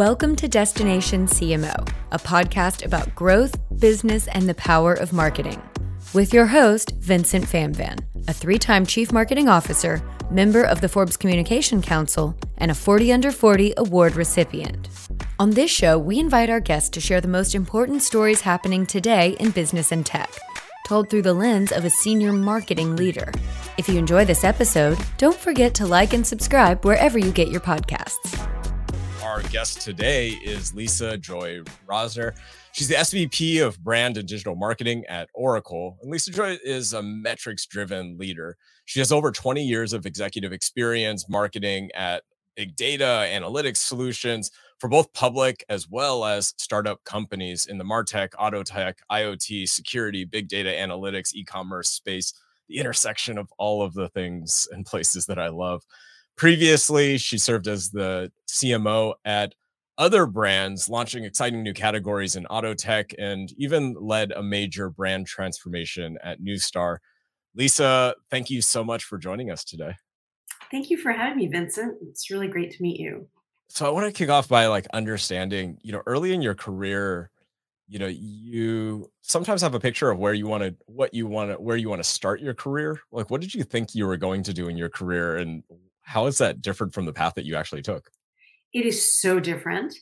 Welcome to Destination CMO, a podcast about growth, business, and the power of marketing. With your host, Vincent Phamvan, a three time Chief Marketing Officer, member of the Forbes Communication Council, and a 40 Under 40 award recipient. On this show, we invite our guests to share the most important stories happening today in business and tech, told through the lens of a senior marketing leader. If you enjoy this episode, don't forget to like and subscribe wherever you get your podcasts. Our guest today is Lisa Joy Rosner. She's the SVP of Brand and Digital Marketing at Oracle. And Lisa Joy is a metrics driven leader. She has over 20 years of executive experience marketing at big data analytics solutions for both public as well as startup companies in the Martech, Auto Tech, IoT, security, big data analytics, e commerce space, the intersection of all of the things and places that I love. Previously, she served as the CMO at other brands, launching exciting new categories in auto tech, and even led a major brand transformation at Neustar. Lisa, thank you so much for joining us today. Thank you for having me, Vincent. It's really great to meet you. So I want to kick off by like understanding, you know, early in your career, you know, you sometimes have a picture of where you want to what you want to where you want to start your career. Like what did you think you were going to do in your career and how is that different from the path that you actually took? It is so different,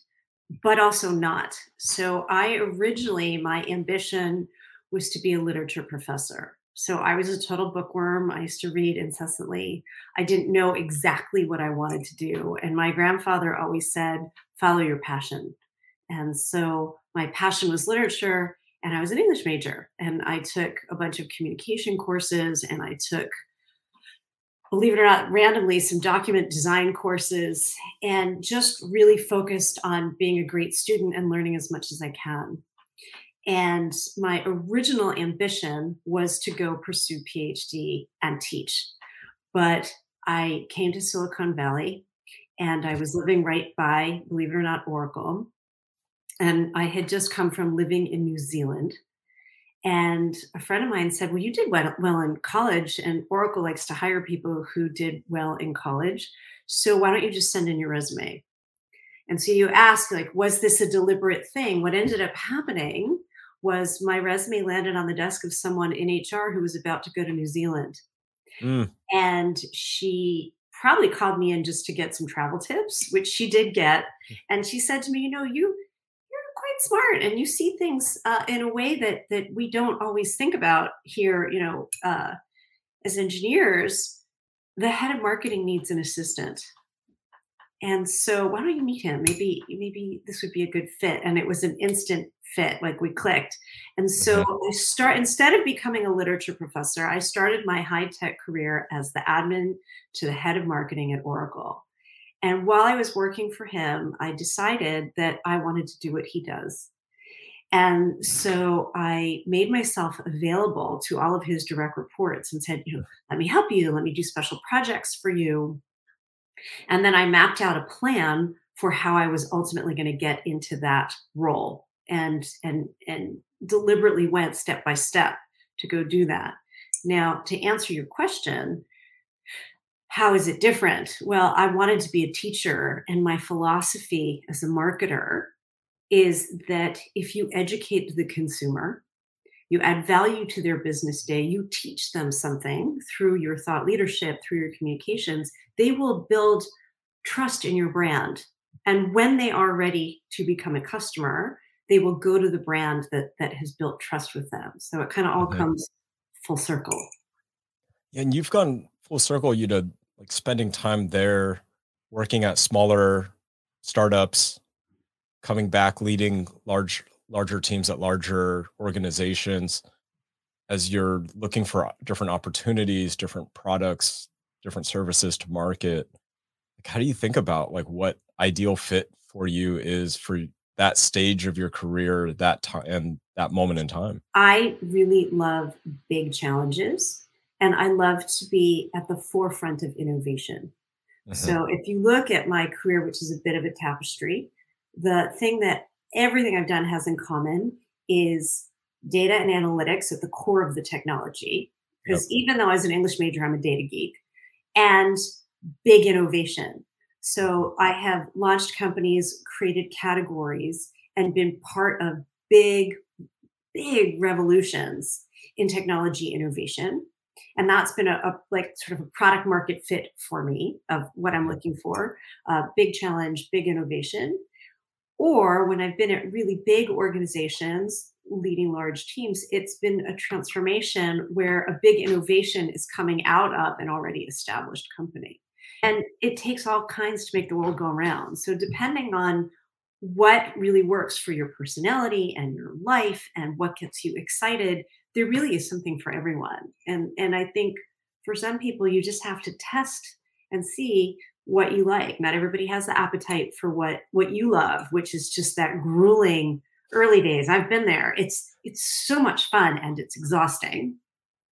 but also not. So I originally, my ambition was to be a literature professor. So I was a total bookworm. I used to read incessantly. I didn't know exactly what I wanted to do. And my grandfather always said, follow your passion. And so my passion was literature, and I was an English major. And I took a bunch of communication courses and I took believe it or not, randomly some document design courses and just really focused on being a great student and learning as much as I can. And my original ambition was to go pursue PhD and teach. But I came to Silicon Valley and I was living right by, believe it or not, Oracle. And I had just come from living in New Zealand and a friend of mine said, Well, you did well, well in college, and Oracle likes to hire people who did well in college. So why don't you just send in your resume? And so you ask, like, was this a deliberate thing? What ended up happening was my resume landed on the desk of someone in HR who was about to go to New Zealand. Mm. And she probably called me in just to get some travel tips, which she did get. Hmm. And she said to me, You know, you smart and you see things uh, in a way that that we don't always think about here you know uh, as engineers the head of marketing needs an assistant. And so why don't you meet him? Maybe maybe this would be a good fit. And it was an instant fit like we clicked. And so i start instead of becoming a literature professor i started my high tech career as the admin to the head of marketing at oracle and while I was working for him, I decided that I wanted to do what he does. And so I made myself available to all of his direct reports and said, you know, let me help you, let me do special projects for you. And then I mapped out a plan for how I was ultimately going to get into that role and and and deliberately went step by step to go do that. Now, to answer your question, how is it different? Well, I wanted to be a teacher, and my philosophy as a marketer is that if you educate the consumer, you add value to their business day, you teach them something through your thought leadership, through your communications, they will build trust in your brand. And when they are ready to become a customer, they will go to the brand that that has built trust with them. So it kind of all mm-hmm. comes full circle. And you've gone full circle, you know, like spending time there, working at smaller startups, coming back, leading large larger teams at larger organizations as you're looking for different opportunities, different products, different services to market. Like how do you think about like what ideal fit for you is for that stage of your career, that time and that moment in time? I really love big challenges and I love to be at the forefront of innovation. Mm-hmm. So if you look at my career, which is a bit of a tapestry, the thing that everything I've done has in common is data and analytics at the core of the technology. Because yep. even though I was an English major, I'm a data geek and big innovation. So I have launched companies, created categories, and been part of big, big revolutions in technology innovation. And that's been a, a like sort of a product market fit for me of what I'm looking for. Uh, big challenge, big innovation. Or when I've been at really big organizations, leading large teams, it's been a transformation where a big innovation is coming out of an already established company. And it takes all kinds to make the world go around. So, depending on what really works for your personality and your life and what gets you excited, there really is something for everyone. And, and I think for some people, you just have to test and see what you like. Not everybody has the appetite for what what you love, which is just that grueling early days. I've been there. It's it's so much fun and it's exhausting.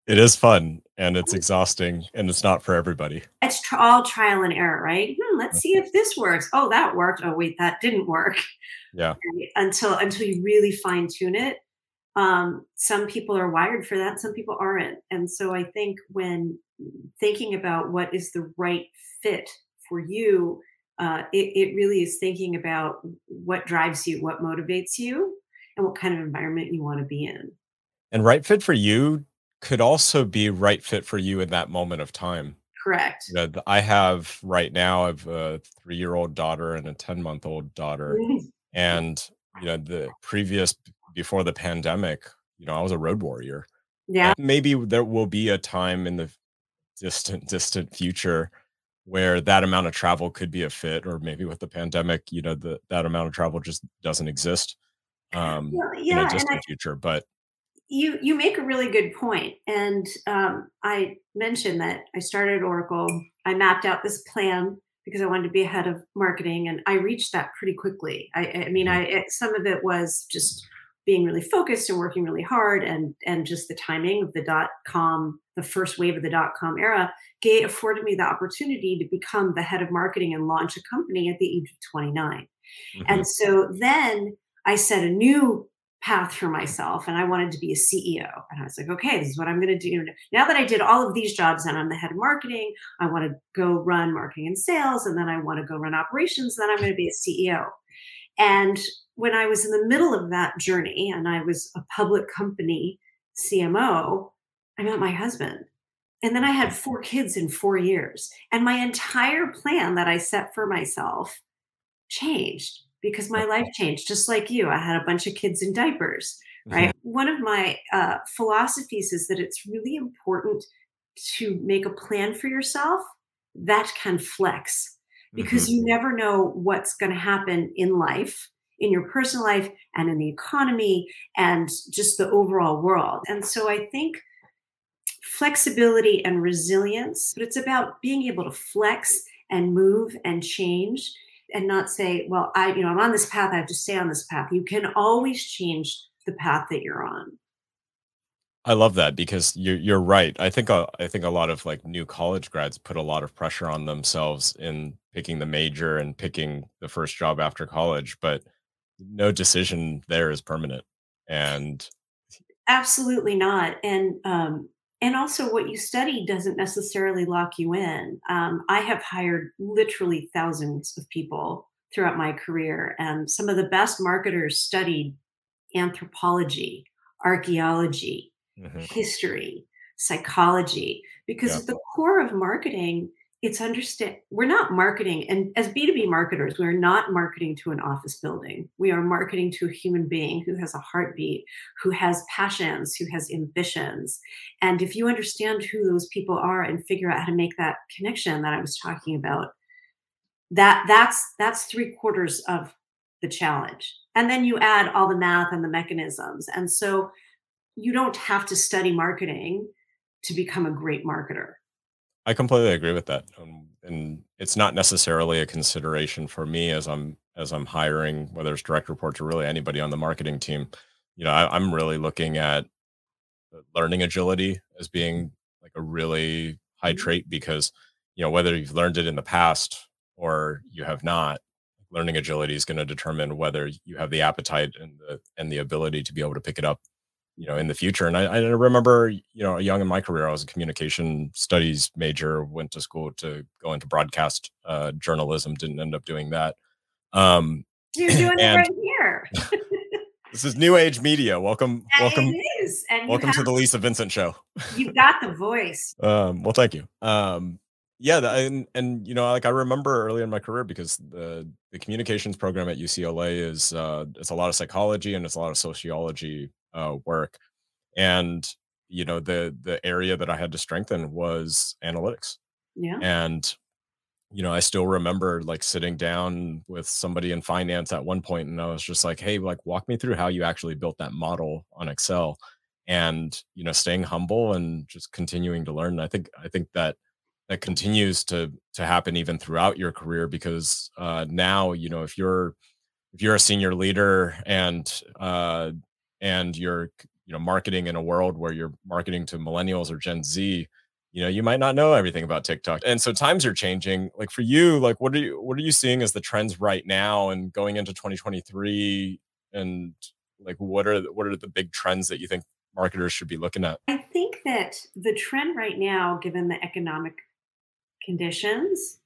It is fun and it's exhausting and it's not for everybody. It's tr- all trial and error, right? Hmm, let's see if this works. Oh, that worked. Oh, wait, that didn't work. Yeah. Until until you really fine tune it. Um, some people are wired for that, some people aren't. And so I think when thinking about what is the right fit for you, uh, it, it really is thinking about what drives you, what motivates you, and what kind of environment you want to be in. And right fit for you could also be right fit for you in that moment of time. Correct. You know, I have right now I have a three year old daughter and a 10 month old daughter. Mm-hmm. And, you know, the previous, before the pandemic, you know, I was a road warrior. Yeah. And maybe there will be a time in the distant, distant future where that amount of travel could be a fit, or maybe with the pandemic, you know, the, that amount of travel just doesn't exist um, well, yeah, in a distant I, future. But you you make a really good point, and um, I mentioned that I started Oracle. I mapped out this plan because I wanted to be ahead of marketing, and I reached that pretty quickly. I, I mean, mm-hmm. I some of it was just being really focused and working really hard, and and just the timing of the dot com, the first wave of the dot com era, gave afforded me the opportunity to become the head of marketing and launch a company at the age of 29. Mm-hmm. And so then I set a new path for myself and I wanted to be a CEO. And I was like, okay, this is what I'm going to do. Now that I did all of these jobs and I'm the head of marketing, I want to go run marketing and sales, and then I want to go run operations, then I'm going to be a CEO. And when I was in the middle of that journey and I was a public company CMO, I met my husband. And then I had four kids in four years. And my entire plan that I set for myself changed because my life changed, just like you. I had a bunch of kids in diapers, right? Mm-hmm. One of my uh, philosophies is that it's really important to make a plan for yourself that can flex because mm-hmm. you never know what's going to happen in life in your personal life and in the economy and just the overall world. And so I think flexibility and resilience, but it's about being able to flex and move and change and not say, well, I, you know, I'm on this path, I have to stay on this path. You can always change the path that you're on. I love that because you're you're right. I think a, I think a lot of like new college grads put a lot of pressure on themselves in picking the major and picking the first job after college, but no decision there is permanent. And absolutely not. And um, and also what you study doesn't necessarily lock you in um, i have hired literally thousands of people throughout my career and some of the best marketers studied anthropology archaeology mm-hmm. history psychology because yeah. at the core of marketing it's understand we're not marketing and as b2b marketers we're not marketing to an office building we are marketing to a human being who has a heartbeat who has passions who has ambitions and if you understand who those people are and figure out how to make that connection that i was talking about that that's that's three quarters of the challenge and then you add all the math and the mechanisms and so you don't have to study marketing to become a great marketer I completely agree with that. Um, and it's not necessarily a consideration for me as I'm as I'm hiring, whether it's direct reports or really anybody on the marketing team. You know, I, I'm really looking at learning agility as being like a really high mm-hmm. trait because you know whether you've learned it in the past or you have not learning agility is going to determine whether you have the appetite and the and the ability to be able to pick it up you know in the future and I, I, remember you know young in my career i was a communication studies major went to school to go into broadcast uh, journalism didn't end up doing that um you're doing it right here. this is new age media welcome and welcome it is. And welcome to the lisa vincent show. You've got the voice. Um well thank you. Um yeah and and you know like i remember early in my career because the the communications program at ucla is uh it's a lot of psychology and it's a lot of sociology uh, work and you know the the area that i had to strengthen was analytics yeah. and you know i still remember like sitting down with somebody in finance at one point and i was just like hey like walk me through how you actually built that model on excel and you know staying humble and just continuing to learn i think i think that that continues to to happen even throughout your career because uh now you know if you're if you're a senior leader and uh and you're you know marketing in a world where you're marketing to millennials or gen z you know you might not know everything about tiktok. And so times are changing. Like for you like what are you what are you seeing as the trends right now and going into 2023 and like what are what are the big trends that you think marketers should be looking at? I think that the trend right now given the economic conditions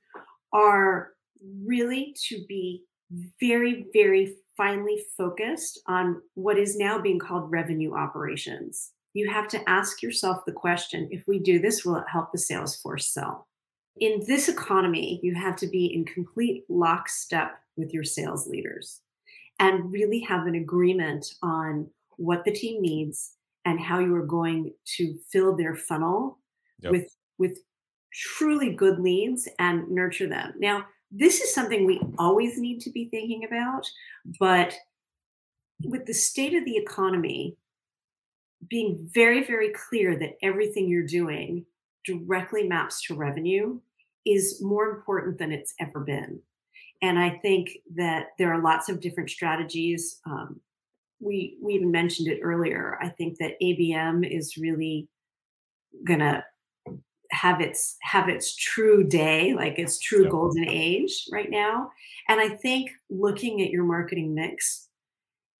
are really to be very very finally focused on what is now being called revenue operations. You have to ask yourself the question if we do this, will it help the sales force sell? In this economy, you have to be in complete lockstep with your sales leaders and really have an agreement on what the team needs and how you are going to fill their funnel yep. with with truly good leads and nurture them. Now, this is something we always need to be thinking about, but with the state of the economy, being very, very clear that everything you're doing directly maps to revenue is more important than it's ever been. And I think that there are lots of different strategies. Um, we we even mentioned it earlier. I think that ABM is really going to have its have its true day like its true yep. golden age right now. And i think looking at your marketing mix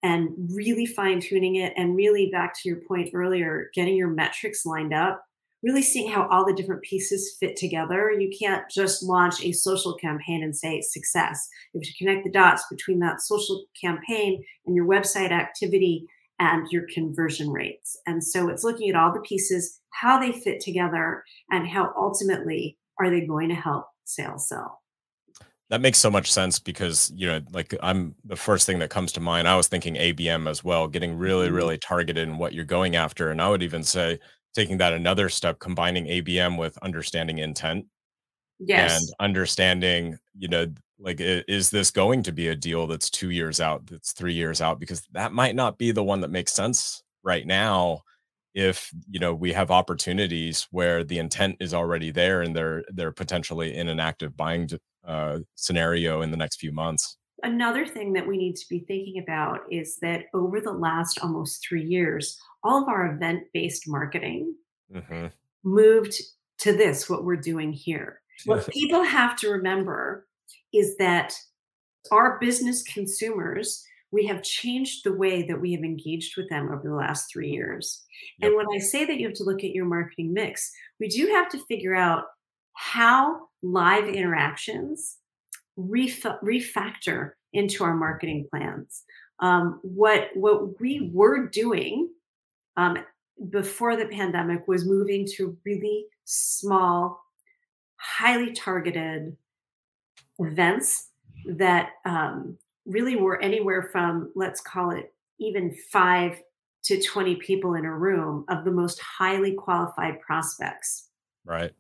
and really fine tuning it and really back to your point earlier getting your metrics lined up really seeing how all the different pieces fit together. You can't just launch a social campaign and say success. You have to connect the dots between that social campaign and your website activity and your conversion rates. And so it's looking at all the pieces, how they fit together, and how ultimately are they going to help sales sell. That makes so much sense because, you know, like I'm the first thing that comes to mind. I was thinking ABM as well, getting really, mm-hmm. really targeted in what you're going after. And I would even say taking that another step, combining ABM with understanding intent. Yes. And understanding, you know, like is this going to be a deal that's two years out that's three years out? Because that might not be the one that makes sense right now if you know we have opportunities where the intent is already there and they're they're potentially in an active buying uh, scenario in the next few months. Another thing that we need to be thinking about is that over the last almost three years all of our event based marketing mm-hmm. moved to this what we're doing here. What people have to remember is that our business consumers, we have changed the way that we have engaged with them over the last three years. Yep. And when I say that you have to look at your marketing mix, we do have to figure out how live interactions ref- refactor into our marketing plans. Um, what what we were doing um, before the pandemic was moving to really small, highly targeted events that um, really were anywhere from, let's call it, even five to 20 people in a room of the most highly qualified prospects. Right.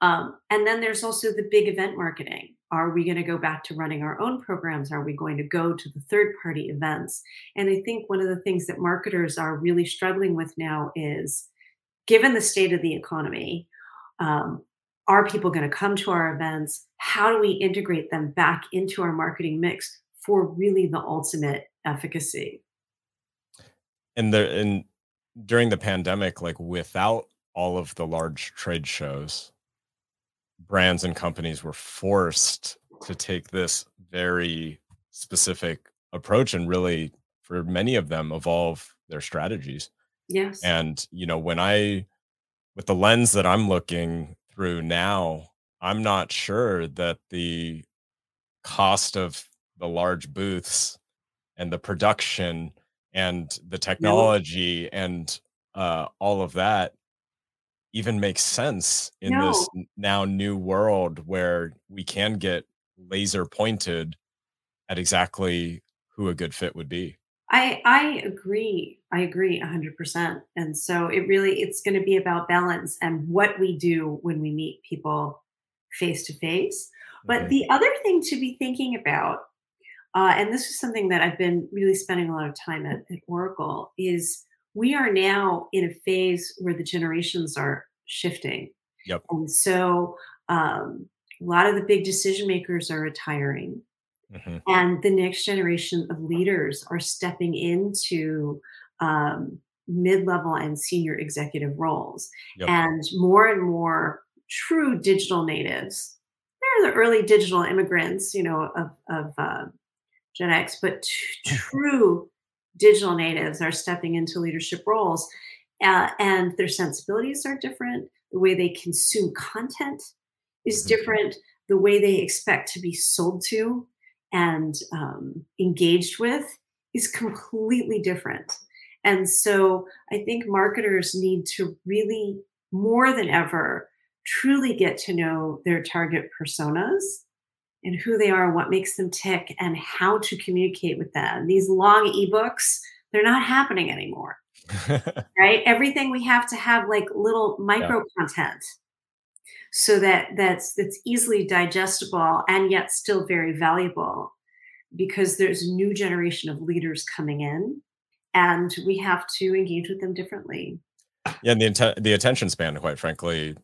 Um, and then there's also the big event marketing. Are we going to go back to running our own programs? Are we going to go to the third party events? And I think one of the things that marketers are really struggling with now is given the state of the economy, um, are people going to come to our events? How do we integrate them back into our marketing mix for really the ultimate efficacy? And the and during the pandemic, like without all of the large trade shows, brands and companies were forced to take this very specific approach and really for many of them evolve their strategies Yes. And, you know, when I, with the lens that I'm looking through now, I'm not sure that the cost of the large booths and the production and the No. technology and uh, all of that even makes sense in this No. n- now new world where we can get laser pointed at exactly who a good fit would be. I I agree. I agree 100%. And so it really it's going to be about balance and what we do when we meet people face to face. But the other thing to be thinking about uh, and this is something that I've been really spending a lot of time at, at Oracle is we are now in a phase where the generations are shifting. Yep. And so um, a lot of the big decision makers are retiring hmm and the next generation of leaders are stepping into um, mid-level and senior executive roles Yep. and more and more true digital natives they're the early digital immigrants you know of, of uh, gen x but t- true digital natives are stepping into leadership roles uh, and their sensibilities are different the way they consume content is Mhm. different the way they expect to be sold to and um, engaged with is completely different. And so I think marketers need to really, more than ever, truly get to know their target personas and who they are, what makes them tick, and how to communicate with them. These long ebooks, they're not happening anymore, right? Everything we have to have like little yeah. micro content so that that's that's easily digestible and yet still very valuable because there's a new generation of leaders coming in and we have to engage with them differently Yeah, and the the attention span, quite frankly,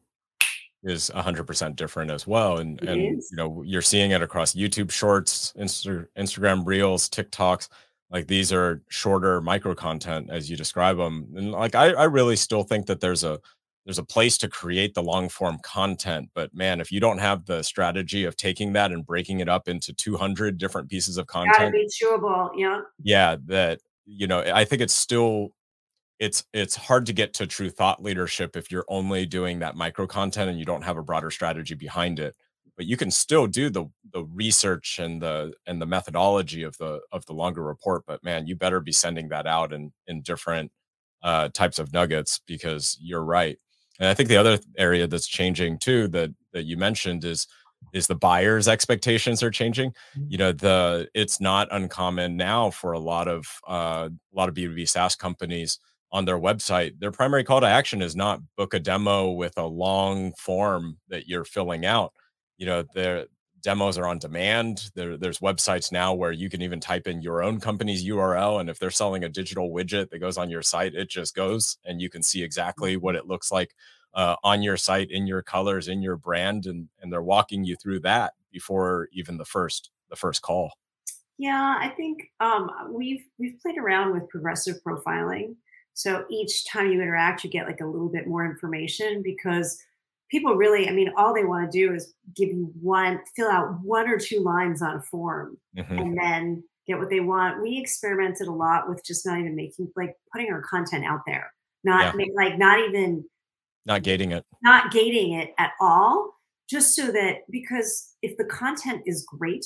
is 100% different as well and it and is. you know you're seeing it across youtube shorts Insta- instagram reels tiktoks like these are shorter micro content as you describe them and like I, I really still think that there's a there's a place to create the long form content but man if you don't have the strategy of taking that and breaking it up into 200 different pieces of content gotta be chewable yeah yeah that you know i think it's still it's it's hard to get to true thought leadership if you're only doing that micro content and you don't have a broader strategy behind it. But you can still do the the research and the and the methodology of the of the longer report but man you better be sending that out in in different uh types of nuggets because you're right. And i think the other area that's changing too that that you mentioned is is the buyers expectations are changing. You know the it's not uncommon now for a lot of uh, a lot of b2b saas companies on their website their primary call to action is not book a demo with a long form that you're filling out. You know their demos are on demand. There, there's websites now where you can even type in your own company's url and if they're selling a digital widget that goes on your site it just goes and you can see exactly what it looks like uh, on your site in your colors in your brand and and they're walking you through that before even the first the first call. Yeah i think um we've we've played around with progressive profiling so each time you interact you get like a little bit more information because people really i mean all they want to do is give you one fill out one or two lines on a form Mhm. and then get what they want. We experimented a lot with just not even making like putting our content out there, yeah not make like not even not gating it not gating it at all, just so that because if the content is great,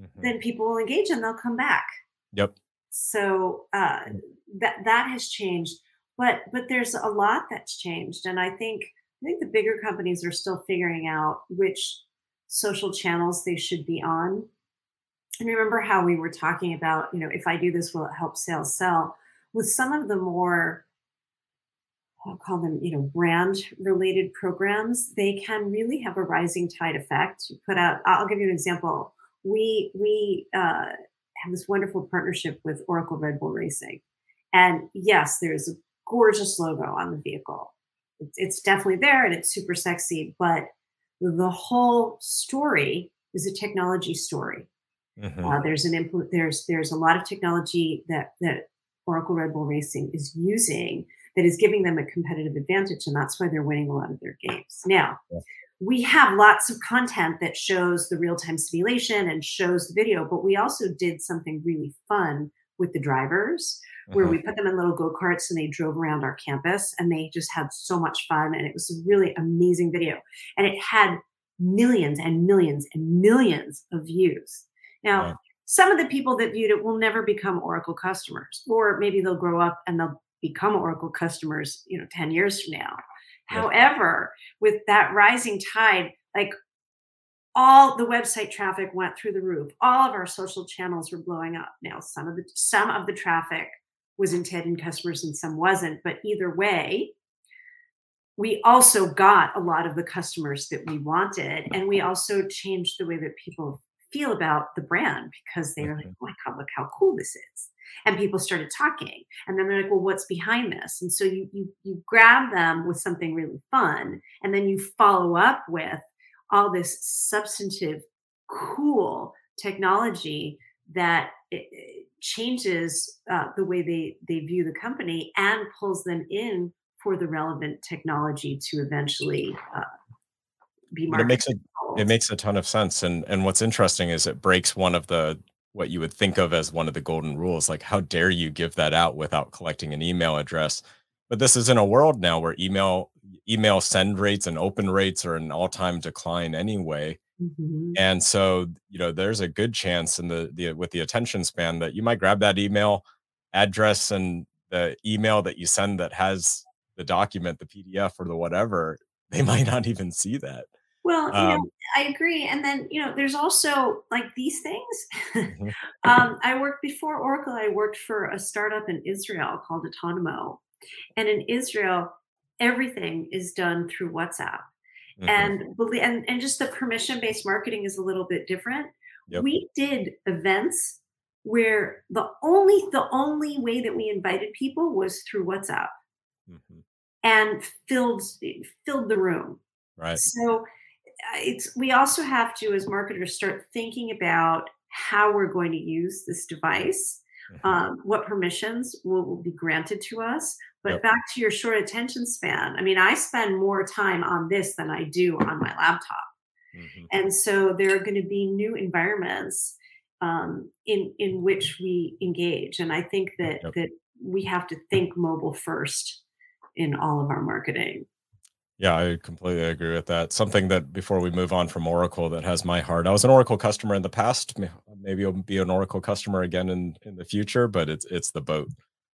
Mhm. then people will engage and they'll come back. yep So uh, Mm. that that has changed, but but there's a lot that's changed, and I think I think the bigger companies are still figuring out which social channels they should be on and remember how we were talking about, you know, if I do this, will it help sales sell? With some of the more, I'll call them, you know, brand related programs, they can really have a rising tide effect. You put out, I'll give you an example. We we uh, have this wonderful partnership with Oracle Red Bull Racing, and yes, there's a gorgeous logo on the vehicle. It's, it's definitely there, and it's super sexy. But the whole story is a technology story Mhm. uh, there's an impl- there's there's a lot of technology that that Oracle Red Bull Racing is using that is giving them a competitive advantage, and that's why they're winning a lot of their games. Now, Yeah. We have lots of content that shows the real time simulation and shows the video, but we also did something really fun with the drivers. where uh-huh. we put them in little go karts and they drove around our campus and they just had so much fun. And it was a really amazing video. And it had millions and millions and millions of views. Now, wow. some of the people that viewed it will never become Oracle customers, or maybe they'll grow up and they'll become Oracle customers, you know, 10 years from now. However, with that rising tide, like all the website traffic went through the roof. All of our social channels were blowing up. Now, some of the some of the traffic was intended customers and some wasn't, but either way, we also got a lot of the customers that we wanted, and we also changed the way that people feel about the brand because they are like, mm-hmm. "Oh my god, look how cool this is!" And people started talking, and then they're like, "Well, what's behind this?" And so you you you grab them with something really fun, and then you follow up with all this substantive, cool technology that changes uh, the way they they view the company and pulls them in for the relevant technology to eventually uh, be marketed. It makes a, it makes a ton of sense, and and what's interesting is it breaks one of the what you would think of as one of the golden rules. Like, how dare you give that out without collecting an email address? But this is in a world now where email email send rates and open rates are an all-time decline anyway. Mm-hmm. And so, you know, there's a good chance in the, the with the attention span that you might grab that email address and the email that you send that has the document, the PDF or the whatever, they might not even see that. Well, you um, know, I agree. And then, you know, there's also like these things. mm-hmm. um, I worked before Oracle, I worked for a startup in Israel called Otonomo. And in Israel, everything is done through WhatsApp. Mm-hmm. And and and just the permission based marketing is a little bit different. Yep. We did events where the only the only way that we invited people was through WhatsApp. Mm-hmm. And filled filled the room. Right. So it's we also have to as marketers start thinking about how we're going to use this device mm-hmm. um, what permissions will, will, be granted to us but yep. back to your short attention span, I mean, I spend more time on this than I do on my laptop. Mm-hmm. And so there are going to be new environments um, in in which we engage. And I think that yep. that we have to think mobile first in all of our marketing. Yeah, I completely agree with that. Something that before we move on from Oracle that has my heart. I was an Oracle customer in the past. Maybe I'll be an Oracle customer again in in the future, but it's it's the boat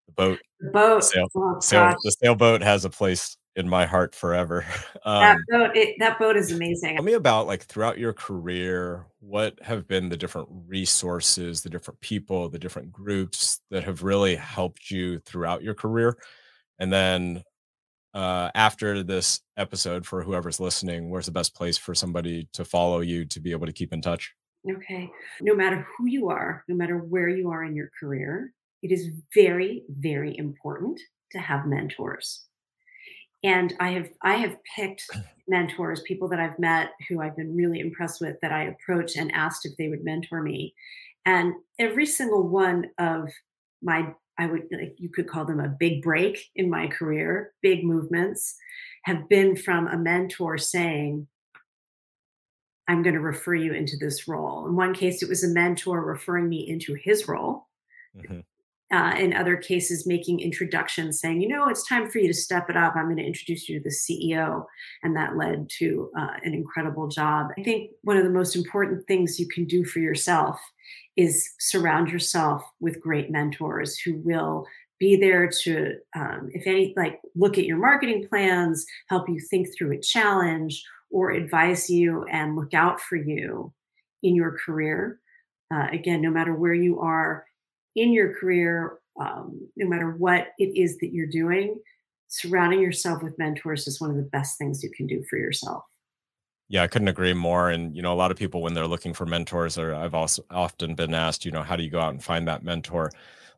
the boat. The boat. The, sail, oh, sail, the sailboat has a place in my heart forever. Um, that boat, it, that boat is amazing. Tell me about like throughout your career, what have been the different resources, the different people, the different groups that have really helped you throughout your career, and then uh, after this episode, for whoever's listening, where's the best place for somebody to follow you to be able to keep in touch? Okay. No matter who you are, no matter where you are in your career, it is very, very important to have mentors. And I have I have picked mentors, people that I've met who I've been really impressed with that I approached and asked if they would mentor me. And every single one of my I would like you could call them a big break in my career, big movements have been from a mentor saying, I'm going to refer you into this role. In one case, it was a mentor referring me into his role. Mm-hmm uh, in other cases making introductions saying you know it's time for you to step it up. I'm going to introduce you to the ceo and that led to uh, an incredible job. I think one of the most important things you can do for yourself is surround yourself with great mentors who will be there to um, if any like look at your marketing plans help you think through a challenge or advise you and look out for you in your career. Uh, again no matter where you are in your career, um, no matter what it is that you're doing, surrounding yourself with mentors is one of the best things you can do for yourself. Yeah, I couldn't agree more. And you know, a lot of people when they're looking for mentors, or I've also often been asked, you know, how do you go out and find that mentor?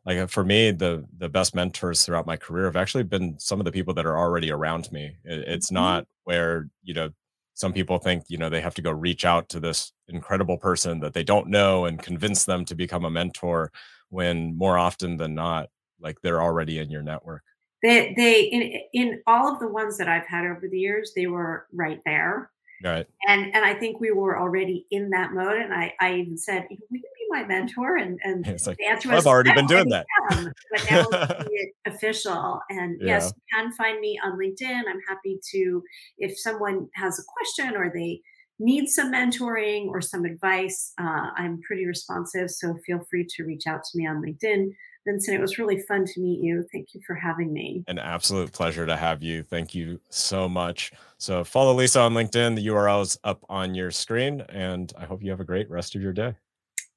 Like uh, for me, the the best mentors throughout my career have actually been some of the people that are already around me. It's mm-hmm. not where you know some people think you know they have to go reach out to this incredible person that they don't know and convince them to become a mentor when more often than not like they're already in your network they they in in all of the ones that i've had over the years they were right there right and and i think we were already in that mode and i i even said we can be my mentor?" And and It's like, the answer was, "I've already been doing that." am," but now let's it official. And Yeah. yes, you can find me on LinkedIn. I'm happy to if someone has a question or they need some mentoring or some advice. Uh, I'm pretty responsive, so feel free to reach out to me on LinkedIn. Vincent, it was really fun to meet you. Thank you for having me. An absolute pleasure to have you. Thank you so much. So follow Lisa on LinkedIn. The URL is up on your screen, and I hope you have a great rest of your day.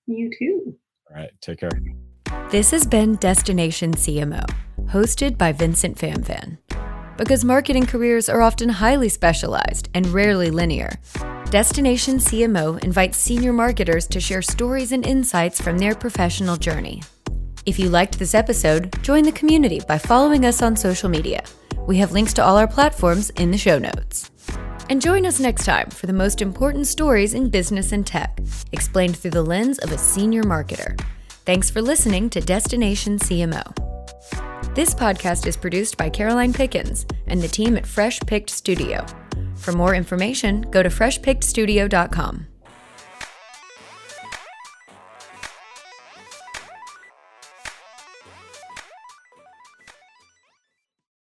You too. All right, take care. This has been Destination CMO, hosted by Vincent Phamvan. Because marketing careers are often highly specialized and rarely linear, Destination CMO invites senior marketers to share stories and insights from their professional journey. If you liked this episode, join the community by following us on social media. We have links to all our platforms in the show notes. And join us next time for the most important stories in business and tech, explained through the lens of a senior marketer. Thanks for listening to Destination CMO. This podcast is produced by Caroline Pickens and the team at Fresh Picked Studio. For more information, go to freshpickedstudio.com.